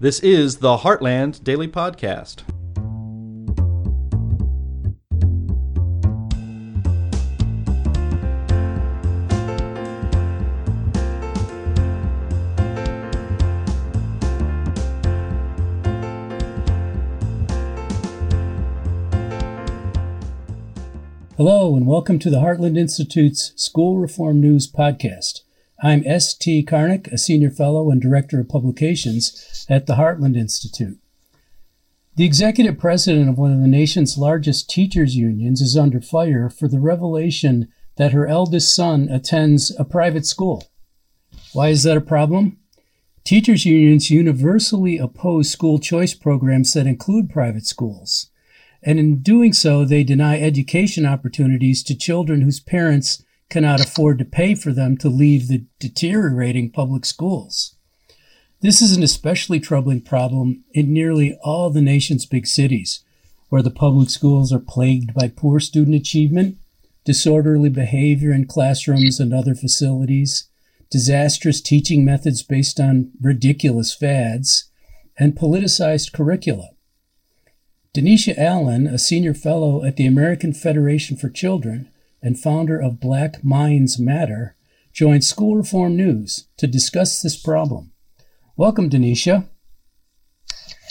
This is the Heartland Daily Podcast. Hello, and welcome to the Heartland Institute's School Reform News Podcast. I'm S.T. Karnick, a senior fellow and director of publications at the Heartland Institute. The executive president of one of the nation's largest teachers' unions is under fire for the revelation that her eldest son attends a private school. Why is that a problem? Teachers' unions universally oppose school choice programs that include private schools. And in doing so, they deny education opportunities to children whose parents cannot afford to pay for them to leave the deteriorating public schools. This is an especially troubling problem in nearly all the nation's big cities, where the public schools are plagued by poor student achievement, disorderly behavior in classrooms and other facilities, disastrous teaching methods based on ridiculous fads, and politicized curricula. Denisha Allen, a senior fellow at the American Federation for Children, and founder of Black Minds Matter, joined School Reform News to discuss this problem. Welcome, Denisha.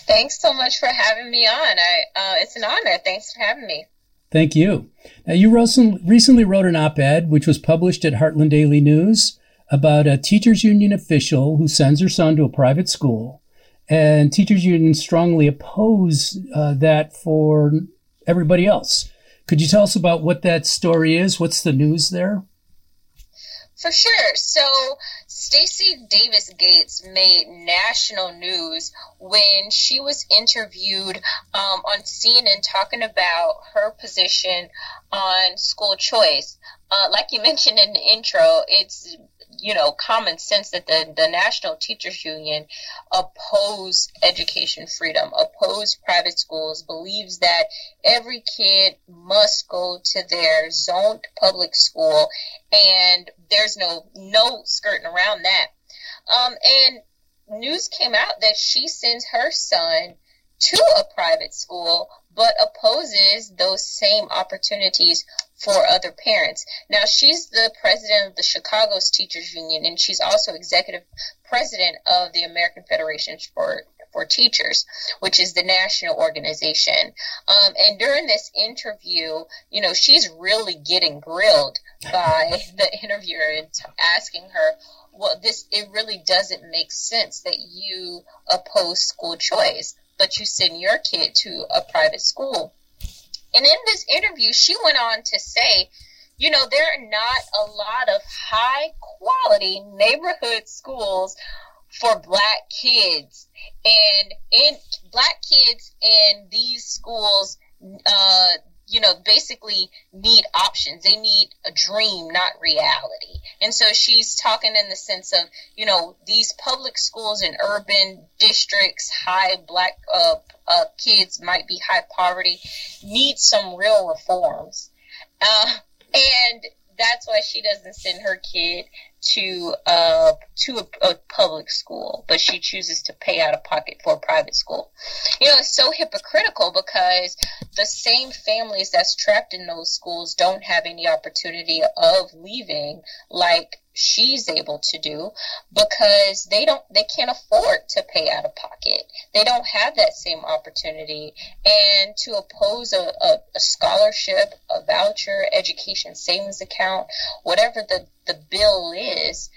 Thanks so much for having me on. I, uh, it's an honor. Thanks for having me. Thank you. Now, you recently wrote an op ed which was published at Heartland Daily News about a teachers union official who sends her son to a private school. And teachers unions strongly oppose uh, that for everybody else. Could you tell us about what that story is? What's the news there? For sure. So, Stacy Davis Gates made national news when she was interviewed um, on CNN talking about her position on school choice. Uh, like you mentioned in the intro, it's you know, common sense that the, the National Teachers Union oppose education freedom, oppose private schools, believes that every kid must go to their zoned public school, and there's no no skirting around that. Um, and news came out that she sends her son to a private school but opposes those same opportunities for other parents. Now, she's the president of the Chicago's Teachers Union, and she's also executive president of the American Federation for for Teachers, which is the national organization. Um, and during this interview, you know, she's really getting grilled by the interviewer and asking her, well, this, it really doesn't make sense that you oppose school choice but you send your kid to a private school. And in this interview, she went on to say, you know, there are not a lot of high quality neighborhood schools for black kids. And in black kids in these schools, uh, you know, basically need options. They need a dream, not reality. And so she's talking in the sense of, you know, these public schools in urban districts, high black uh, uh, kids might be high poverty, need some real reforms. Uh, and that's why she doesn't send her kid to uh, to a, a, public school, but she chooses to pay out of pocket for a private school. You know, it's so hypocritical because the same families that's trapped in those schools don't have any opportunity of leaving, like she's able to do because they don't they can't afford to pay out of pocket. They don't have that same opportunity. And to oppose a, a, a scholarship a voucher education savings account whatever the, the bill is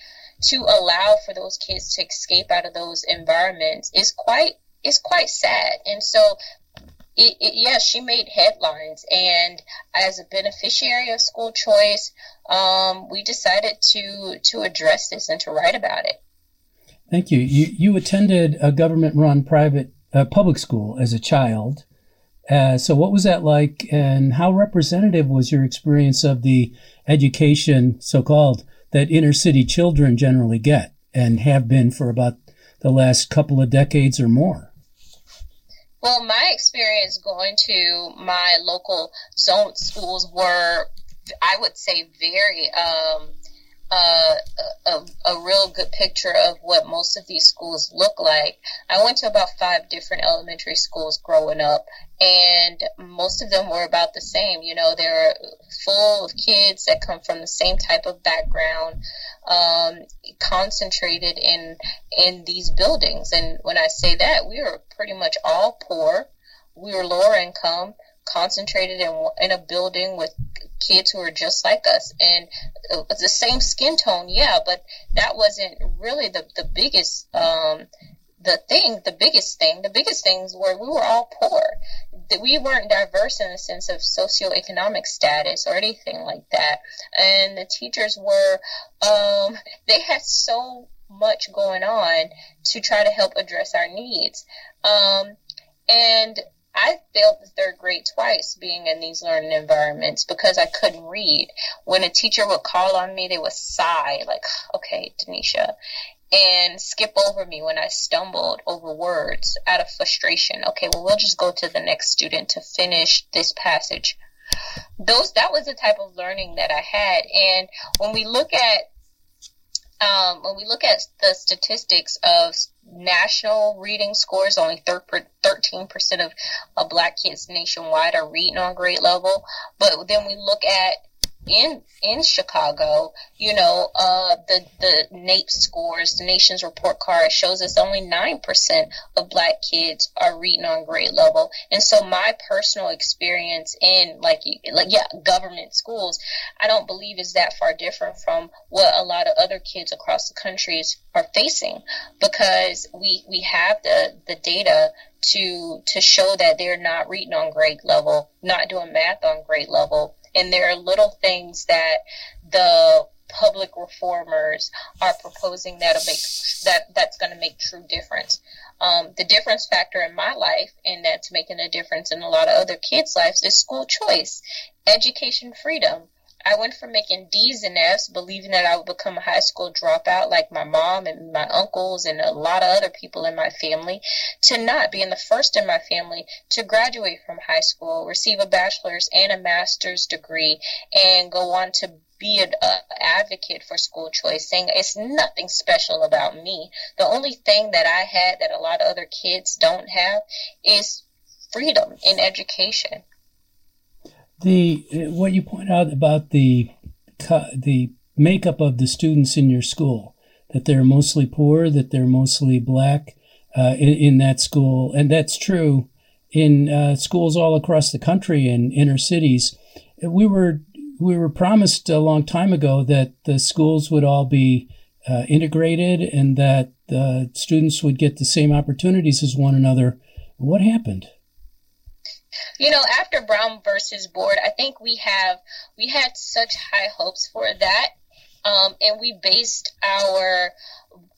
to allow for those kids to escape out of those environments is quite is quite sad. And so it, it, yeah, she made headlines. And as a beneficiary of school choice, um, we decided to to address this and to write about it. Thank you. You you attended a government-run private uh, public school as a child. Uh, so, what was that like, and how representative was your experience of the education, so-called, that inner city children generally get and have been for about the last couple of decades or more? Well, my experience going to my local zone schools were, I would say, very um, a, a real good picture of what most of these schools look like. I went to about five different elementary schools growing up, and most of them were about the same. You know, they're full of kids that come from the same type of background, um, concentrated in in these buildings. And when I say that, we were pretty much all poor. We were lower income concentrated in in a building with kids who are just like us. And the same skin tone yeah but that wasn't really the the biggest um the thing the biggest thing. The biggest things were we were all poor. We weren't diverse in the sense of socioeconomic status or anything like that. And the teachers were um they had so much going on to try to help address our needs. Um and I failed the third grade twice being in these learning environments because I couldn't read. When a teacher would call on me, they would sigh, like, okay, Denisha, and skip over me when I stumbled over words out of frustration. Okay, well, we'll just go to the next student to finish this passage. Those that was the type of learning that I had. And when we look at um, when we look at the statistics of national reading scores, only 13% of uh, black kids nationwide are reading on grade level. But then we look at in in Chicago, you know, uh, the the NAEP scores, the Nations Report Card shows us only nine percent of Black kids are reading on grade level, and so my personal experience in like like yeah, government schools, I don't believe is that far different from what a lot of other kids across the countries are facing, because we we have the the data to to show that they're not reading on grade level, not doing math on grade level and there are little things that the public reformers are proposing that'll make that that's going to make true difference. Um, the difference factor in my life, and that's making a difference in a lot of other kids' lives, is school choice, education freedom. I went from making D's and F's, believing that I would become a high school dropout like my mom and my uncles and a lot of other people in my family, to not being the first in my family to graduate from high school, receive a bachelor's and a master's degree, and go on to be an uh, advocate for school choice, saying it's nothing special about me. The only thing that I had that a lot of other kids don't have is freedom in education the what you point out about the the makeup of the students in your school that they're mostly poor that they're mostly black uh, in, in, that school. And that's true in uh, schools all across the country and inner cities. We were we were promised a long time ago that the schools would all be uh, integrated and that the students would get the same opportunities as one another. What happened you know, after Brown versus Board, I think we have we had such high hopes for that, um, and we based our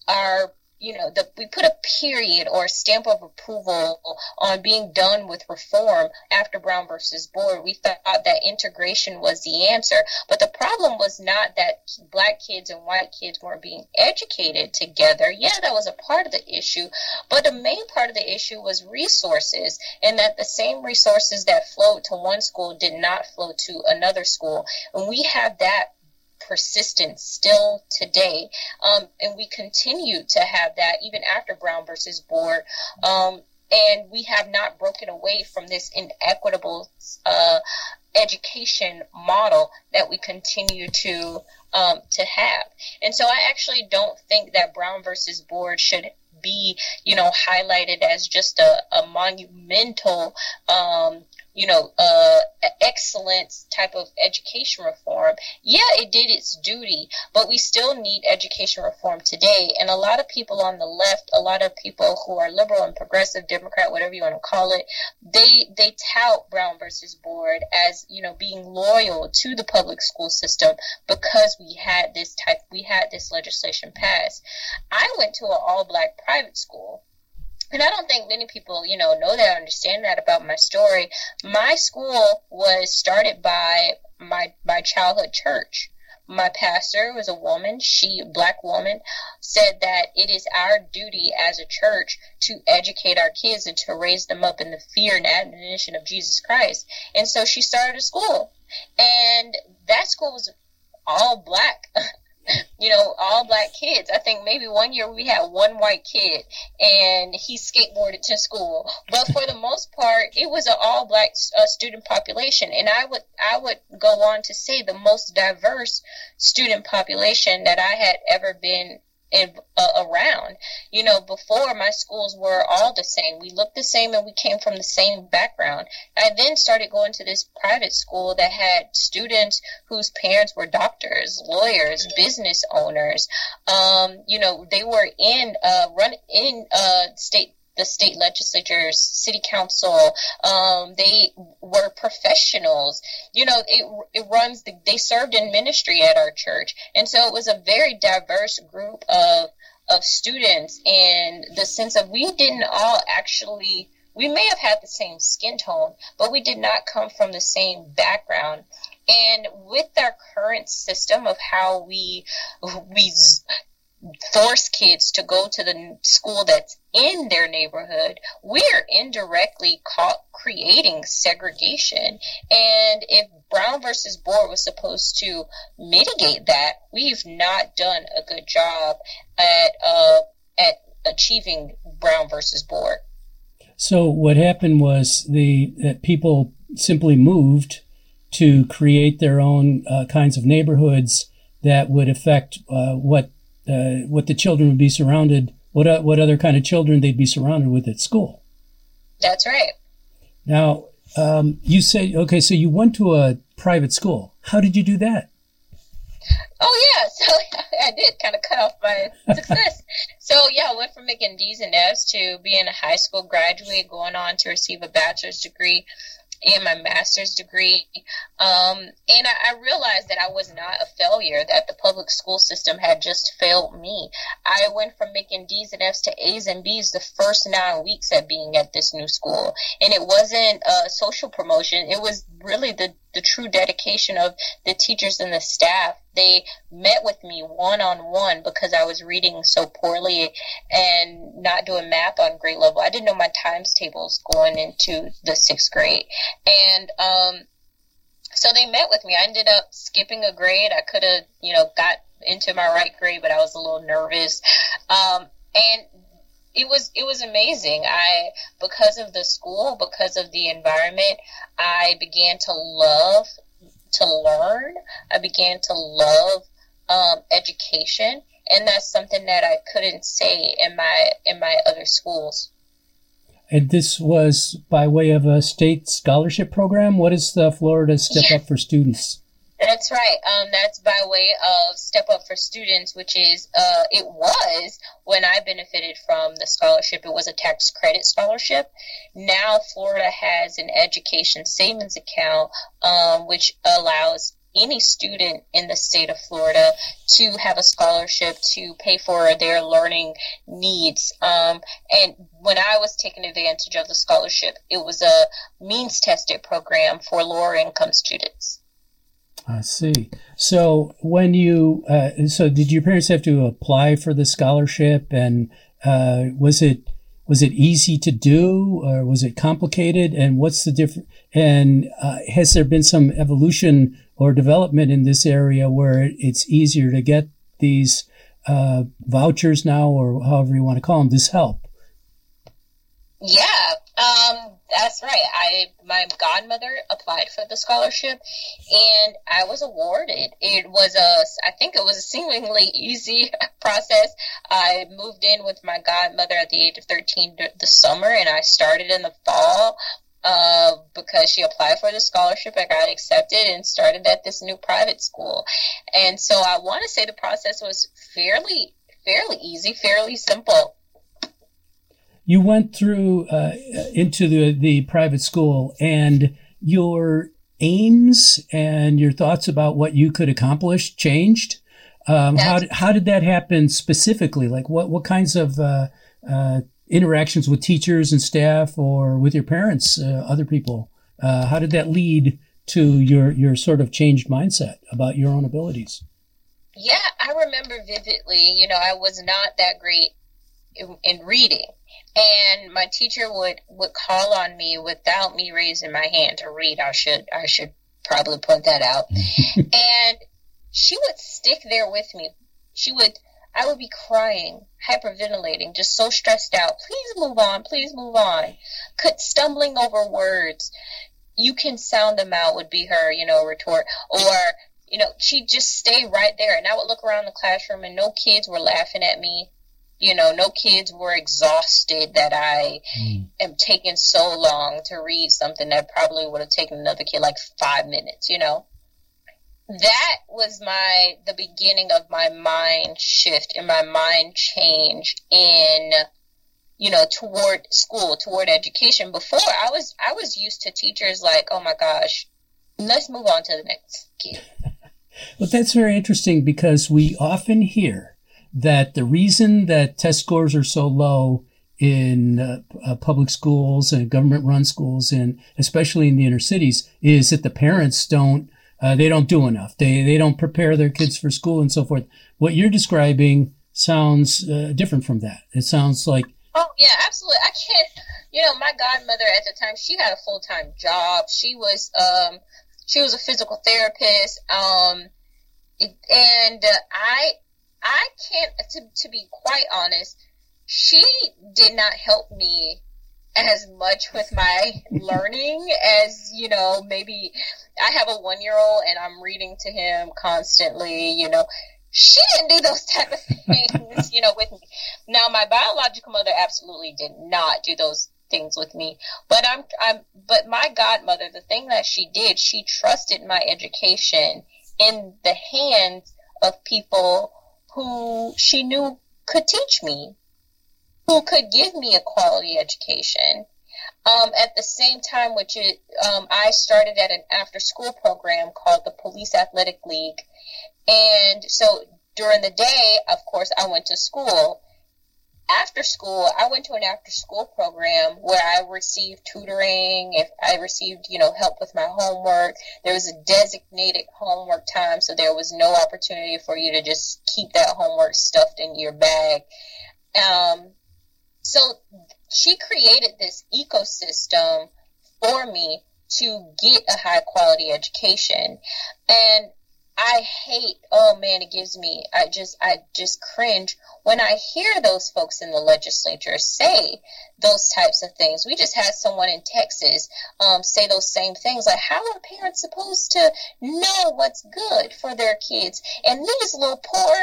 our you know, the, we put a period or stamp of approval on being done with reform after Brown versus Board. We thought that integration was the answer. But the problem was not that black kids and white kids weren't being educated together. Yeah, that was a part of the issue. But the main part of the issue was resources, and that the same resources that flowed to one school did not flow to another school. And we have that persistent still today. Um, and we continue to have that even after Brown versus Board. Um, and we have not broken away from this inequitable uh, education model that we continue to um, to have. And so I actually don't think that Brown versus Board should be, you know, highlighted as just a, a monumental um, you know, uh, excellence type of education reform, yeah, it did its duty, but we still need education reform today. And a lot of people on the left, a lot of people who are liberal and progressive, Democrat, whatever you want to call it, they they tout Brown versus Board as you know being loyal to the public school system because we had this type, we had this legislation passed. I went to an all black private school and I don't think many people, you know, know that, understand that about my story. My school was started by my my childhood church. My pastor was a woman, she, black woman, said that it is our duty as a church to educate our kids and to raise them up in the fear and admonition of Jesus Christ. And so she started a school. And that school was all black. you know, all black kids. I think maybe one year we had one white kid and he skateboarded to school. But for the most part, it was an all black uh, student population. And I would, I would go on to say the most diverse student population that I had ever been in, uh, around. You know, before my schools were all the same. We looked the same and we came from the same background. I then started going to this private school that had students whose parents were doctors, lawyers, business owners. Um, you know, they were in uh, run in uh, state the state legislatures, city council. Um, they were professionals. You know, it, it runs, the, they served in ministry at our church. And so it was a very diverse group of, of students in the sense of we didn't all actually, we may have had the same skin tone, but we did not come from the same background. And with our current system of how we we force kids to go to the school that's in their neighborhood, we're indirectly caught creating segregation. And if Brown versus Board was supposed to mitigate that, we've not done a good job at uh, at achieving Brown versus Board. So what happened was the that people simply moved to create their own uh, kinds of neighborhoods that would affect uh, what uh, what the children would be surrounded, what uh, what other kind of children they'd be surrounded with at school. That's right. Now, um, you say okay, so you went to a private school. How did you do that? Oh yeah, so I did kind of cut off my success. so yeah, I went from making D's and F's to being a high school graduate, going on to receive a bachelor's degree in my master's degree. Um, and I, I, realized that I was not a failure, that the public school system had just failed me. I went from making D's and F's to A's and B's the first nine weeks at being at this new school. And it wasn't a social promotion, it was really the, the true dedication of the teachers and the staff they met with me one on one because I was reading so poorly and not doing math on grade level. I didn't know my times tables going into the sixth grade. And, um, so they met with me. I ended up skipping a grade. I could have, you know, got into my right grade, but I was a little nervous. Um, and it was it was amazing. I because of the school, because of the environment, I began to love to learn. I began to love um, education, and that's something that I couldn't say in my in my other schools. And this was by way of a state scholarship program. What is the Florida Step yeah. Up for Students? That's right. Um, that's by way of Step Up for Students, which is, uh, it was when I benefited from the scholarship, it was a tax credit scholarship. Now Florida has an education savings account, um, which allows any student in the state of Florida to have a scholarship to pay for their learning needs. Um, and when I was taking advantage of the scholarship, it was a means tested program for lower income students. I see. So when you, uh, so did your parents have to apply for the scholarship, and uh, was it was it easy to do, or was it complicated? And what's the difference? And uh, has there been some evolution or development in this area where it's easier to get these uh, vouchers now, or however you want to call them, this help? Yeah, um, that's right. I my godmother applied for the scholarship, and I was awarded. It was a, I think it was a seemingly easy process. I moved in with my godmother at the age of thirteen the summer, and I started in the fall. Uh, because she applied for the scholarship, I got accepted and started at this new private school. And so I want to say the process was fairly, fairly easy, fairly simple you went through uh, into the, the private school and your aims and your thoughts about what you could accomplish changed. Um, how, did, how did that happen specifically? Like what, what kinds of uh, uh, interactions with teachers and staff or with your parents, uh, other people? Uh, how did that lead to your, your sort of changed mindset about your own abilities? Yeah, I remember vividly, you know, I was not that great in, in reading and my teacher would would call on me without me raising my hand to read. I should I should probably point that out. and she would stick there with me. She would, I would be crying, hyperventilating, just so stressed out. Please move on, please move on. Could stumbling over words. You can sound them out would be her, you know, retort. Or, you know, she'd just stay right there. And I would look around the classroom and no kids were laughing at me. You know, no kids were exhausted that I mm. am taking so long to read something that probably would have taken another kid like five minutes, you know? that was my the beginning of my mind shift and my mind change in you know toward school toward education before i was i was used to teachers like oh my gosh let's move on to the next kid well that's very interesting because we often hear that the reason that test scores are so low in uh, uh, public schools and government run schools and especially in the inner cities is that the parents don't uh, they don't do enough. They they don't prepare their kids for school and so forth. What you're describing sounds uh, different from that. It sounds like oh yeah, absolutely. I can't. You know, my godmother at the time she had a full time job. She was um she was a physical therapist. Um, and uh, I I can't to to be quite honest. She did not help me as much with my learning as you know maybe i have a one year old and i'm reading to him constantly you know she didn't do those type of things you know with me now my biological mother absolutely did not do those things with me but i'm i'm but my godmother the thing that she did she trusted my education in the hands of people who she knew could teach me who could give me a quality education. Um, at the same time, which it, um, I started at an after school program called the Police Athletic League. And so during the day, of course, I went to school. After school, I went to an after school program where I received tutoring. If I received, you know, help with my homework, there was a designated homework time, so there was no opportunity for you to just keep that homework stuffed in your bag. Um, so she created this ecosystem for me to get a high quality education. And I hate, oh man, it gives me, I just, I just cringe when I hear those folks in the legislature say those types of things. We just had someone in Texas um, say those same things. Like, how are parents supposed to know what's good for their kids? And these little poor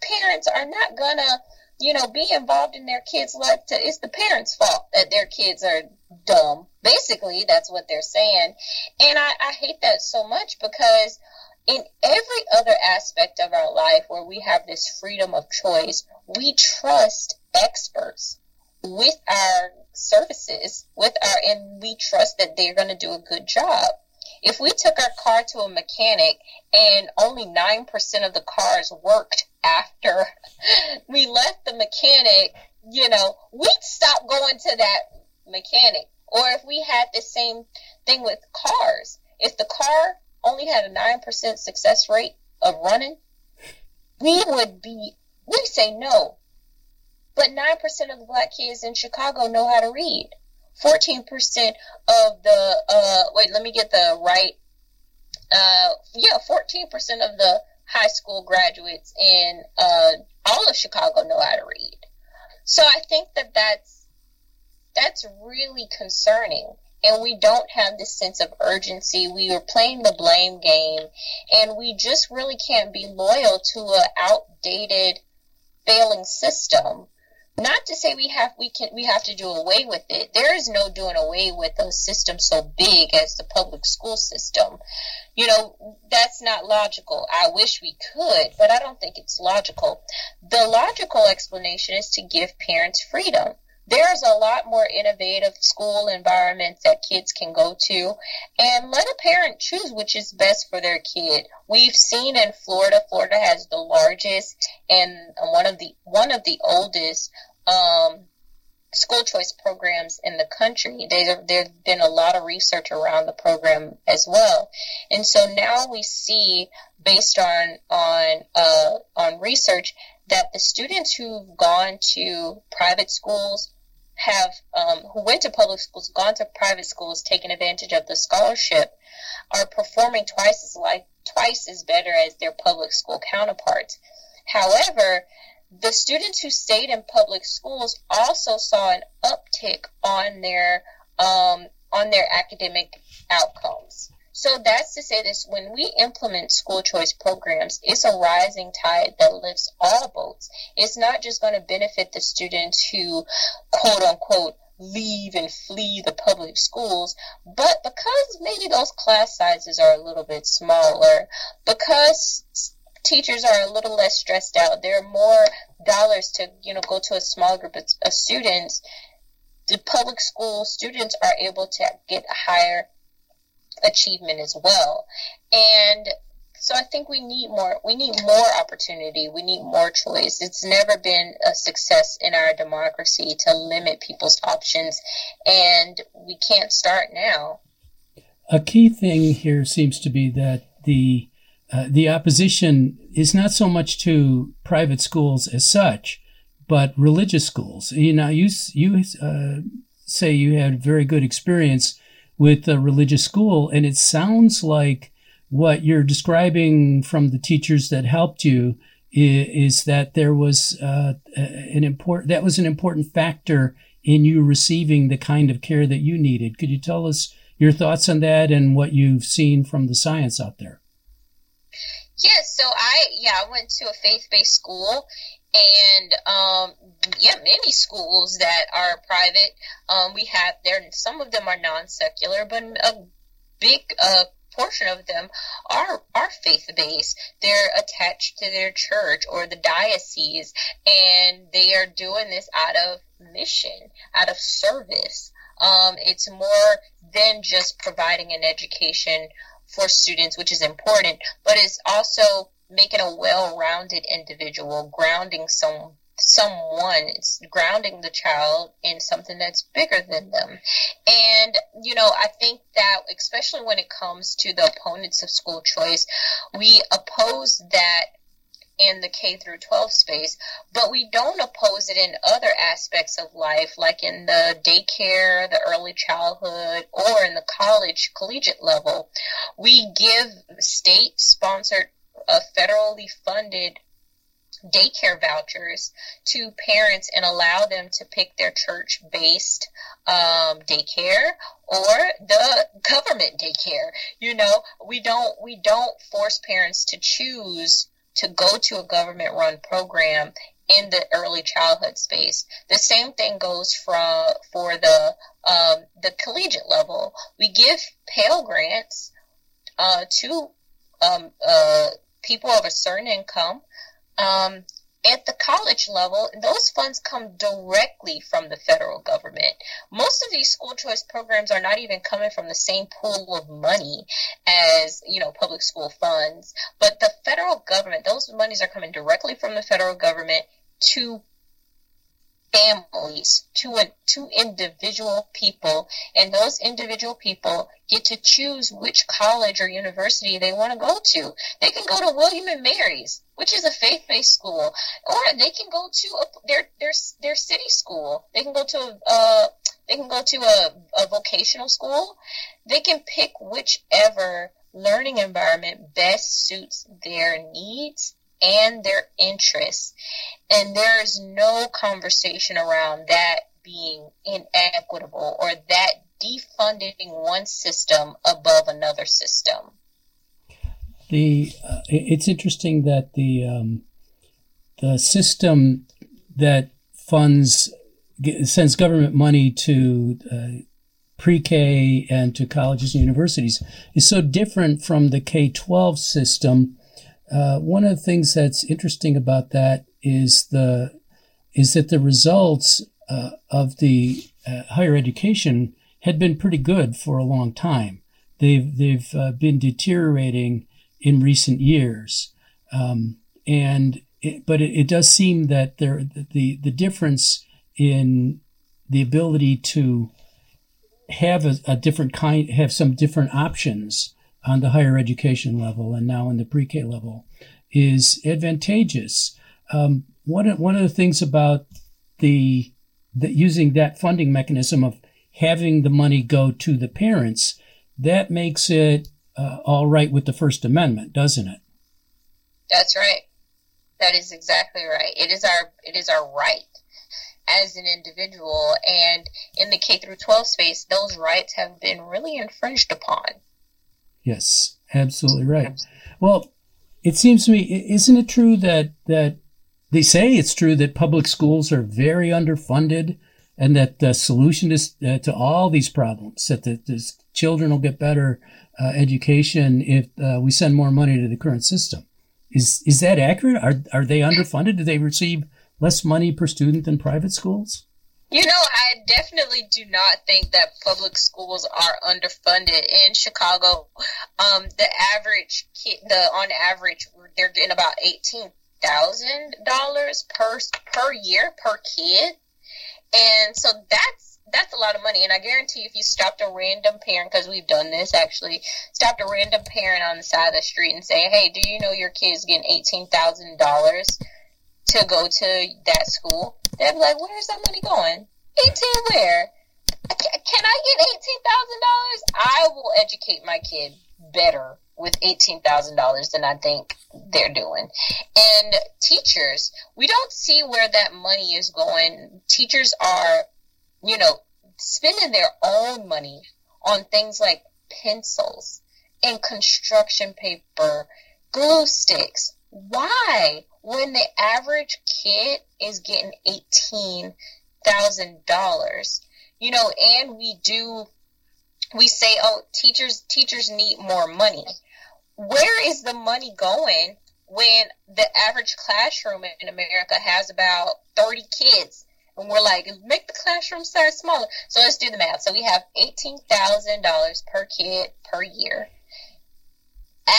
parents are not gonna you know, be involved in their kids' life. To, it's the parents' fault that their kids are dumb. Basically, that's what they're saying. And I, I hate that so much because in every other aspect of our life where we have this freedom of choice, we trust experts with our services, with our, and we trust that they're going to do a good job. If we took our car to a mechanic and only 9% of the cars worked after we left the mechanic, you know, we'd stop going to that mechanic. Or if we had the same thing with cars, if the car only had a 9% success rate of running, we would be, we say no. But 9% of the black kids in Chicago know how to read. 14% of the, uh, wait, let me get the right, uh, yeah, 14% of the high school graduates in, uh, all of Chicago know how to read. So I think that that's, that's really concerning. And we don't have this sense of urgency. We are playing the blame game and we just really can't be loyal to an outdated, failing system. Not to say we have we can we have to do away with it. There is no doing away with a system so big as the public school system. You know that's not logical. I wish we could but i don't think it's logical. The logical explanation is to give parents freedom there's a lot more innovative school environments that kids can go to. And let a parent choose which is best for their kid. We've seen in florida florida has the largest and one of the one of the oldest um, school choice programs in the country. There, there's been a lot of research around the program as well, and so now we see, based on on uh, on research, that the students who've gone to private schools have um, who went to public schools, gone to private schools, taken advantage of the scholarship, are performing twice as like twice as better as their public school counterparts. However, the students who stayed in public schools also saw an uptick on their um, on their academic outcomes. So that's to say this when we implement school choice programs, it's a rising tide that lifts all boats. It's not just going to benefit the students who quote unquote leave and flee the public schools, but because maybe those class sizes are a little bit smaller, because teachers are a little less stressed out, there are more dollars to, you know, go to a small group of, of students, the public school students are able to get a higher achievement as well. And so I think we need more. We need more opportunity. We need more choice. It's never been a success in our democracy to limit people's options, and we can't start now. A key thing here seems to be that the uh, the opposition is not so much to private schools as such, but religious schools. You know, you you uh, say you had very good experience with a religious school. And it sounds like what you're describing from the teachers that helped you is, is that there was uh, an important, that was an important factor in you receiving the kind of care that you needed. Could you tell us your thoughts on that and what you've seen from the science out there? Yes, so I yeah I went to a faith based school, and um, yeah, many schools that are private. Um, we have there. Some of them are non secular, but a big uh, portion of them are are faith based. They're attached to their church or the diocese, and they are doing this out of mission, out of service. Um, it's more than just providing an education for students, which is important, but it's also making a well-rounded individual, grounding some someone. It's grounding the child in something that's bigger than them. And you know i think that especially when it comes to the opponents of school choice we oppose that in the K through 12 space, but we don't oppose it in other aspects of life, like in the daycare, the early childhood, or in the college, collegiate level. We give state sponsored, uh, federally funded daycare vouchers to parents and allow them to pick their church based um, daycare or the government daycare you know we don't we don't force parents to choose to go to a government run program in the early childhood space. The same thing goes for for the um, the collegiate level. We give Pell Grants uh, to um, uh, people of a certain income um, at the college level, those funds come directly from the federal government. Most of these school choice programs are not even coming from the same pool of money as, you know, public school funds. But the federal government, those monies are coming directly from the federal government to families to a, to individual people. And those individual people get to choose which college or university they want to go to. They can go to william and mary's which is a faith-based school or they can go to a, their their their city school. They can go to a uh, they can go to a, a vocational school. They can pick whichever learning environment best suits their needs and their interests. And there is no conversation around that being inequitable or that defunding one system above another system. The uh, it's interesting that the um, the system that funds sends government money to uh, pre-K and to colleges and universities is so different from the K-12 system uh, one of the things that's interesting about that is the is that the results uh, of the uh, higher education had been pretty good for a long time. They've they've uh, been deteriorating in recent years, um, and it, but it, it, does seem that there the the difference in the ability to have a, a different kind have some different options on the higher education level and now in the pre-K level is advantageous. Um, one, one of the things about the, the using that funding mechanism of having the money go to the parents, that makes it uh, all right with the First Amendment, doesn't it? That's right. That is exactly right. It is our it is our right as an individual, and in the K through 12 space, those rights have been really infringed upon. Yes, absolutely right. Well, it seems to me, isn't it true that that they say it's true that public schools are very underfunded, and that the solution is uh, to all these problems that the, the children will get better uh, education if uh, we send more money to the current system. Is is that accurate? Are are they underfunded? Do they receive less money per student than private schools? You know, I definitely do not think that public schools are underfunded in Chicago. Um, the average kid, the on average, they're getting about eighteen thousand dollars per per year per kid, and so that's that's a lot of money. And I guarantee if you stopped a random parent, because we've done this actually, stopped a random parent on the side of the street and say, "Hey, do you know your kid's getting eighteen thousand dollars to go to that school?" They'd be like, "Where's that money going? Eighteen where? Can I get eighteen thousand dollars? I will educate my kid better with $18,000 than I think they're doing. And teachers, we don't see where that money is going. Teachers are, you know, spending their own money on things like pencils and construction paper, glue sticks. Why? When the average kid is getting $18,000, you know, and we do we say, oh, teachers teachers need more money. Where is the money going when the average classroom in America has about 30 kids? And we're like, make the classroom size smaller. So let's do the math. So we have $18,000 per kid per year.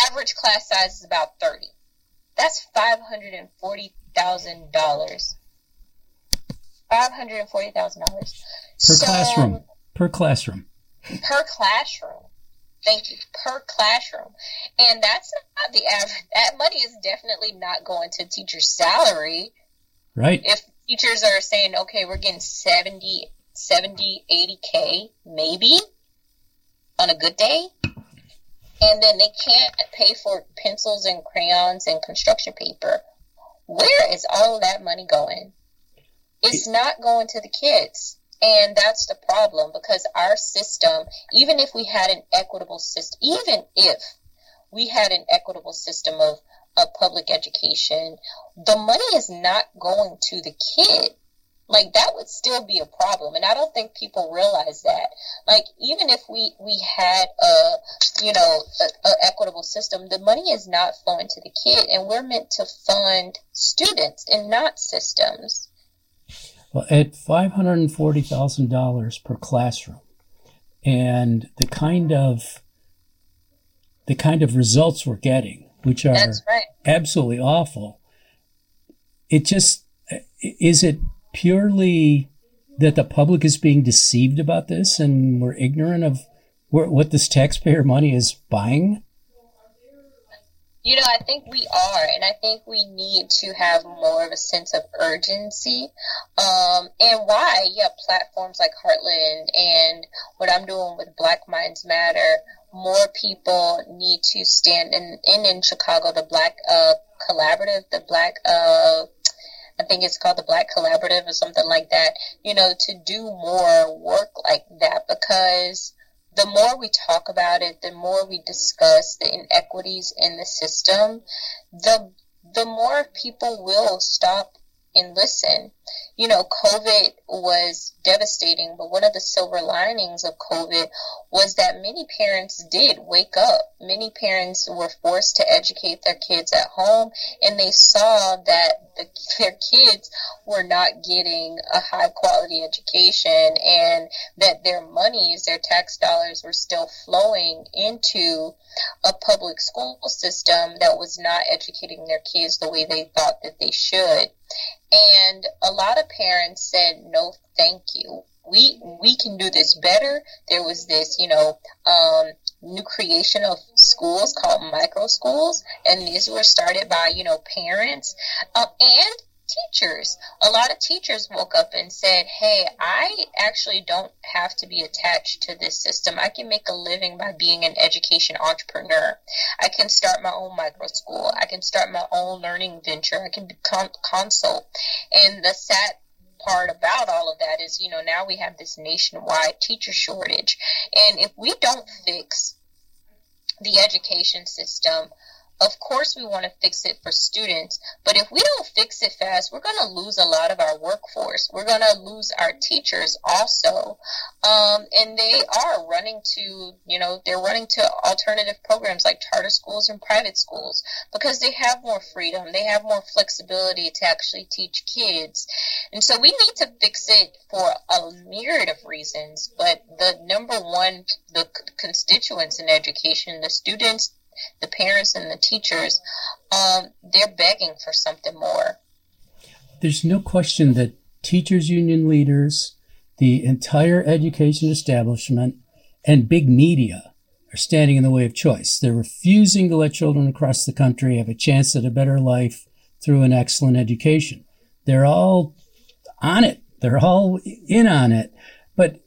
Average class size is about 30. That's $540,000. $540,000. Per so, classroom. Per classroom per classroom. Thank you. Per classroom. And that's not the average. That money is definitely not going to teacher's salary. Right. If teachers are saying, okay, we're getting 70, 70, 80K, maybe on a good day. And then they can't pay for pencils and crayons and construction paper. Where is all that money going? It's not going to the kids. And that's the problem because our system, even if we had an equitable system, even if we had an equitable system of, of public education, the money is not going to the kid. Like that would still be a problem. And I don't think people realize that. Like even if we, we had a, you know, a, a equitable system, the money is not flowing to the kid and we're meant to fund students and not systems. Well, at $540,000 per classroom and the kind of the kind of results we're getting, which are right. absolutely awful. It just is it purely that the public is being deceived about this and we're ignorant of where, what this taxpayer money is buying? You know, I think we are, and I think we need to have more of a sense of urgency. Um, and why, yeah, platforms like Heartland and what I'm doing with Black Minds Matter, more people need to stand in, in, in Chicago, the Black uh, Collaborative, the Black, uh, I think it's called the Black Collaborative or something like that, you know, to do more work like that because the more we talk about it, the more we discuss the inequities in the system, the the more people will stop and listen. You know, COVID was devastating, but one of the silver linings of COVID was that many parents did wake up. Many parents were forced to educate their kids at home, and they saw that the, their kids were not getting a high quality education and that their monies, their tax dollars, were still flowing into a public school system that was not educating their kids the way they thought that they should. And a lot of parents said, no, thank you. We, we can do this better. There was this, you know, um, new creation of schools called micro schools. And these were started by, you know, parents, uh, and teachers. A lot of teachers woke up and said, Hey, I actually don't have to be attached to this system. I can make a living by being an education entrepreneur. I can start my own micro school. I can start my own learning venture. I can become consult. And the sad part about all of that is, you know, now we have this nationwide teacher shortage. And if we don't fix the education system, of course we want to fix it for students, but if we don't fix it fast, we're going to lose a lot of our workforce. We're going to lose our teachers also. Um, and they are running to, you know, they're running to alternative programs like charter schools and private schools because they have more freedom. They have more flexibility to actually teach kids. And so we need to fix it for a myriad of reasons, but the number one, the constituents in education, the students, the parents and the teachers, um, they're begging for something more. There's no question that teachers' union leaders, the entire education establishment, and big media are standing in the way of choice. They're refusing to let children across the country have a chance at a better life through an excellent education. They're all on it. They're all in on it. But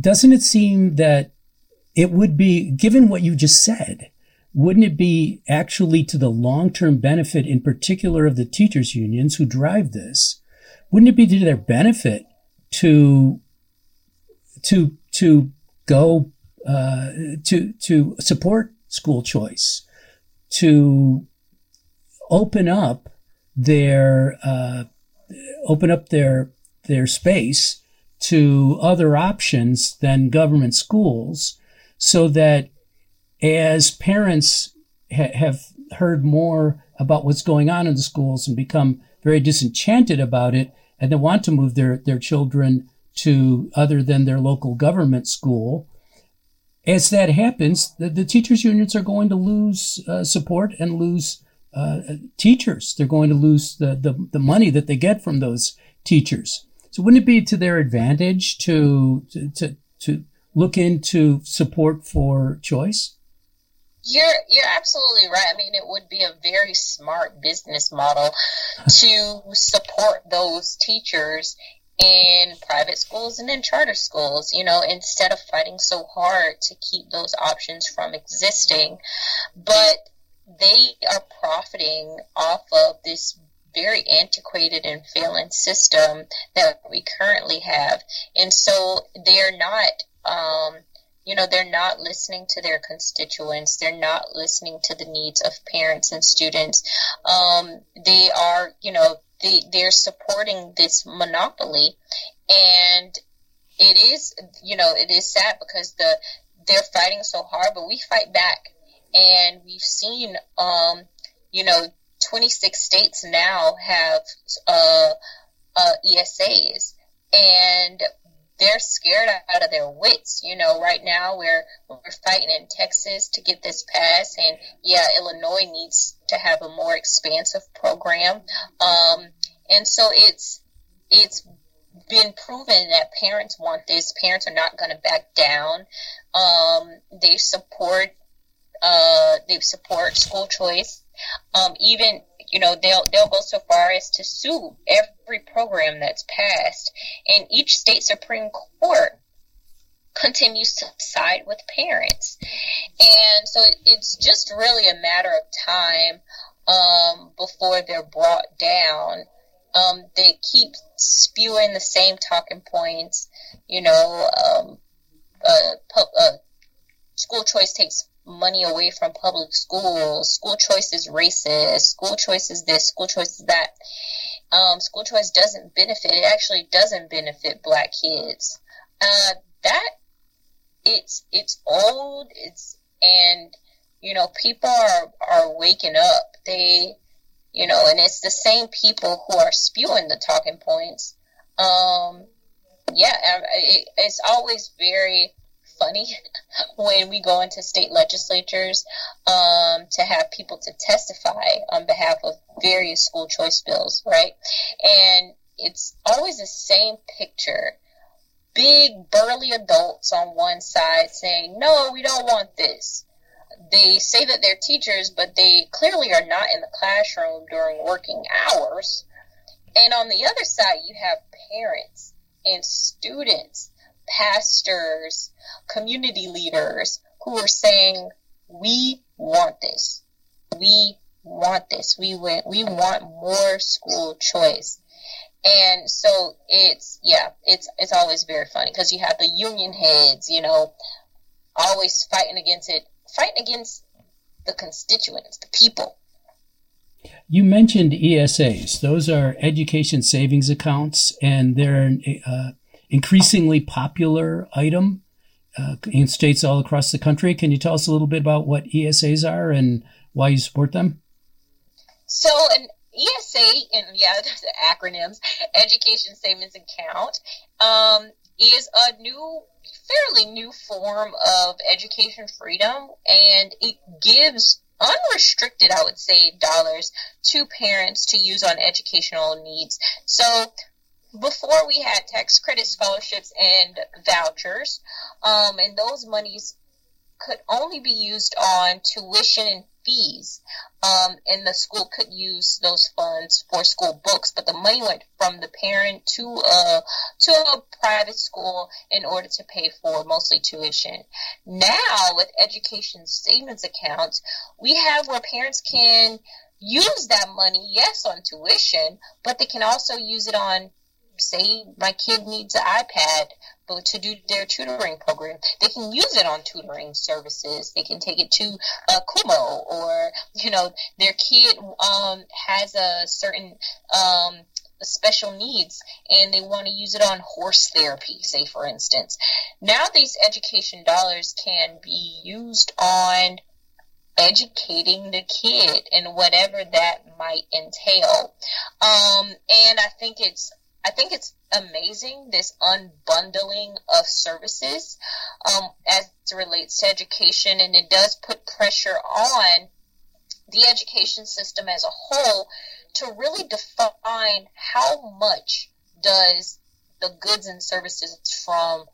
doesn't it seem that it would be, given what you just said, wouldn't it be actually to the long term benefit, in particular of the teachers' unions who drive this? Wouldn't it be to their benefit to to to go uh, to to support school choice, to open up their uh, open up their their space to other options than government schools, so that as parents ha- have heard more about what's going on in the schools and become very disenchanted about it and they want to move their, their children to other than their local government school. As that happens, the, the teachers' unions are going to lose uh, support and lose uh, teachers. They're going to lose the, the, the money that they get from those teachers. So wouldn't it be to their advantage to, to, to, to look into support for choice? You're you're absolutely right. I mean, it would be a very smart business model to support those teachers in private schools and in charter schools, you know, instead of fighting so hard to keep those options from existing. But they are profiting off of this very antiquated and failing system that we currently have. And so they're not um, you know they're not listening to their constituents. They're not listening to the needs of parents and students. Um, they are you know they, they're supporting this monopoly. And it is you know it is sad because the they're fighting so hard but we fight back. And we've seen um, you know 26 states now have uh, uh, ESAs and they're scared out of their wits. You know, right now we're we're fighting in Texas to get this passed, and yeah, Illinois needs to have a more expansive program. Um, and so it's it's been proven that parents want this. Parents are not going to back down. Um, they support uh, they support school choice. Um, even you know they'll they'll go so far as to sue every program that's passed, and each state supreme court continues to side with parents, and so it, it's just really a matter of time um, before they're brought down. Um, they keep spewing the same talking points, you know. Um, uh, uh, school choice takes money away from public schools. School choice is racist. School choice is this. School choice is that. Um, school choice doesn't benefit. It actually doesn't benefit black kids. Uh, that it's it's old. It's and you know people are are waking up. They you know, and it's the same people who are spewing the talking points. Um, yeah, it, it's always very funny when we go into state legislatures um, to have people to testify on behalf of various school choice bills, right? And it's always the same picture. Big burly adults on one side saying, no, we don't want this. They say that they're teachers, but they clearly are not in the classroom during working hours And on the other side, you have parents and students, pastors, community leaders who are saying, we want this. We want this. We want, we want more school choice. And so it's yeah, it's it's always very funny because you have the union heads, you know, always fighting against it, fighting against the constituents, the people. You mentioned ESAs. Those are education savings accounts, and they're uh, increasingly popular item uh, in states all across the country. Can you tell us a little bit about what ESAs are and why you support them? So, an ESA, and yeah, the acronyms, Education Savings Account, um, is a new, fairly new form of education freedom, and it gives unrestricted, I would say, dollars to parents to use on educational needs. So before we had tax credit scholarships and vouchers, um, and those monies could only be used on tuition and fees. Um, and the school could use those funds for school books, but the money went from the parent to a to a private school in order to pay for mostly tuition. Now with education savings accounts, we have where parents can use that money, yes, on tuition, but they can also use it on say my kid needs an iPad to do their tutoring program. They can use it on tutoring services. They can take it to uh, Kumon or, you know, their kid um, has a certain um, special needs and they want to use it on horse therapy, say for instance. Now these education dollars can be used on educating the kid and whatever that might entail. Um, and I think it's I think it's amazing this unbundling of services um, as it relates to education, and it does put pressure on the education system as a whole to really define how much does the goods and services from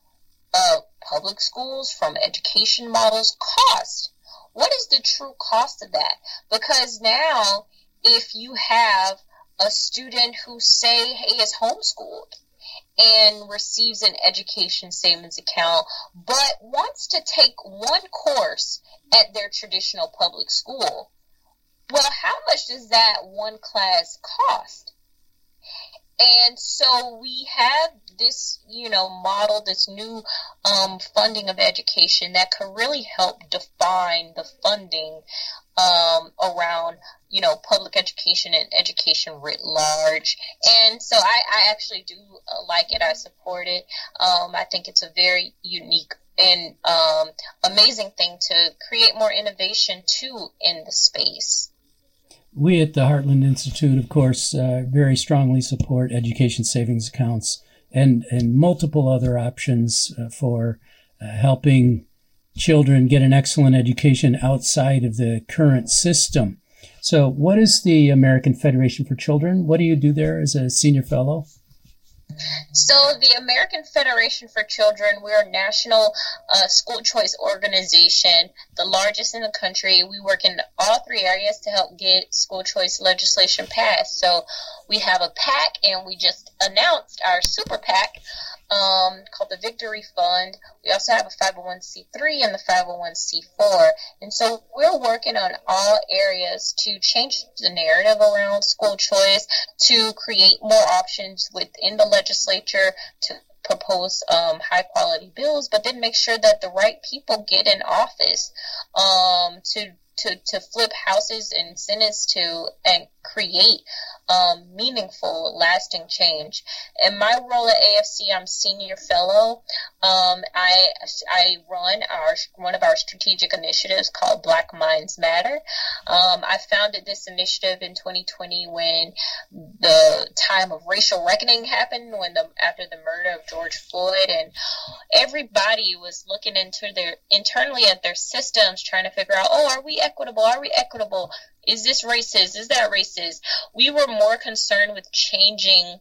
uh, public schools, from education models cost? What is the true cost of that? Because now, if you have a student who say hey is homeschooled and receives an education savings account but wants to take one course at their traditional public school. Well how much does that one class cost? And so we have this you know model this new um, funding of education that could really help define the funding um, around you know public education and education writ large. And so i, I actually do uh, like it. I support it. Um, i think it's a very unique and um, amazing thing to create more innovation too in the space. We at the Heartland Institute, of course, uh, very strongly support education savings accounts and, and multiple other options uh, for uh, helping children get an excellent education outside of the current system. So, what is the American Federation for Children? What do you do there as a senior fellow? So, the American Federation for Children, we're a national uh, school choice organization, the largest in the country. We work in all three areas to help get school choice legislation passed. So, we have a PAC, and we just announced our super PAC um, called the Victory Fund. We also have a 501c3 and the 501c4. And so we're working on all areas to change the narrative around school choice, to create more options within the legislature, to propose um, high quality bills, but then make sure that the right people get in office um, to to, to flip houses and senates to and create um, meaningful, lasting change. In my role at AFC, I'm senior fellow. Um, I I run our one of our strategic initiatives called Black Minds Matter. Um, I founded this initiative in 2020 when the time of racial reckoning happened, when the after the murder of George Floyd, and everybody was looking into their internally at their systems, trying to figure out, oh, are we equitable? Are we equitable? Is this racist? Is that racist? We were more concerned with changing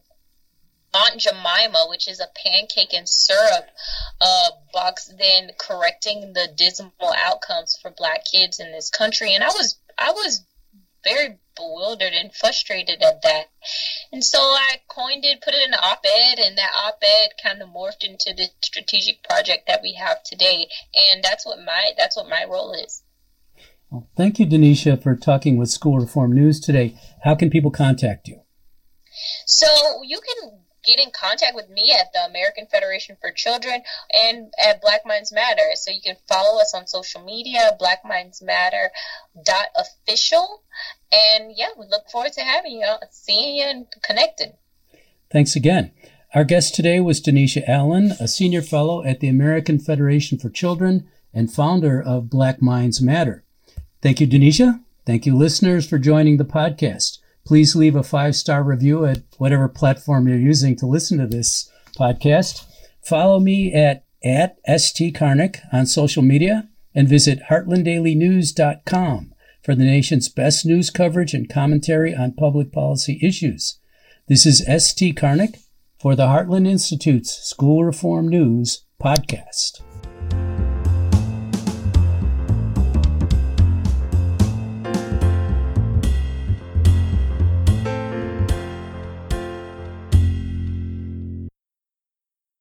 Aunt Jemima, which is a pancake and syrup uh, box, than correcting the dismal outcomes for Black kids in this country. And I was I was very bewildered and frustrated at that. And so I coined it, put it in an op ed, and that op ed kind of morphed into the strategic project that we have today. And that's what my that's what my role is. Well, thank you, Denisha, for talking with School Reform News today. How can people contact you? So you can get in contact with me at the American Federation for Children and at Black Minds Matter. So you can follow us on social media, Black Minds Matter dot official. And yeah, we look forward to having you, seeing you and connecting. Thanks again. Our guest today was Denisha Allen, a senior fellow at the American Federation for Children and founder of Black Minds Matter. Thank you, Denisha. Thank you, listeners, for joining the podcast please leave a five star review at whatever platform you're using to listen to this podcast. Follow me at, at St. On social media and visit heartlanddailynews.com for the nation's best news coverage and commentary on public policy issues. This is S.T. Karnick for the Heartland Institute's School Reform News podcast.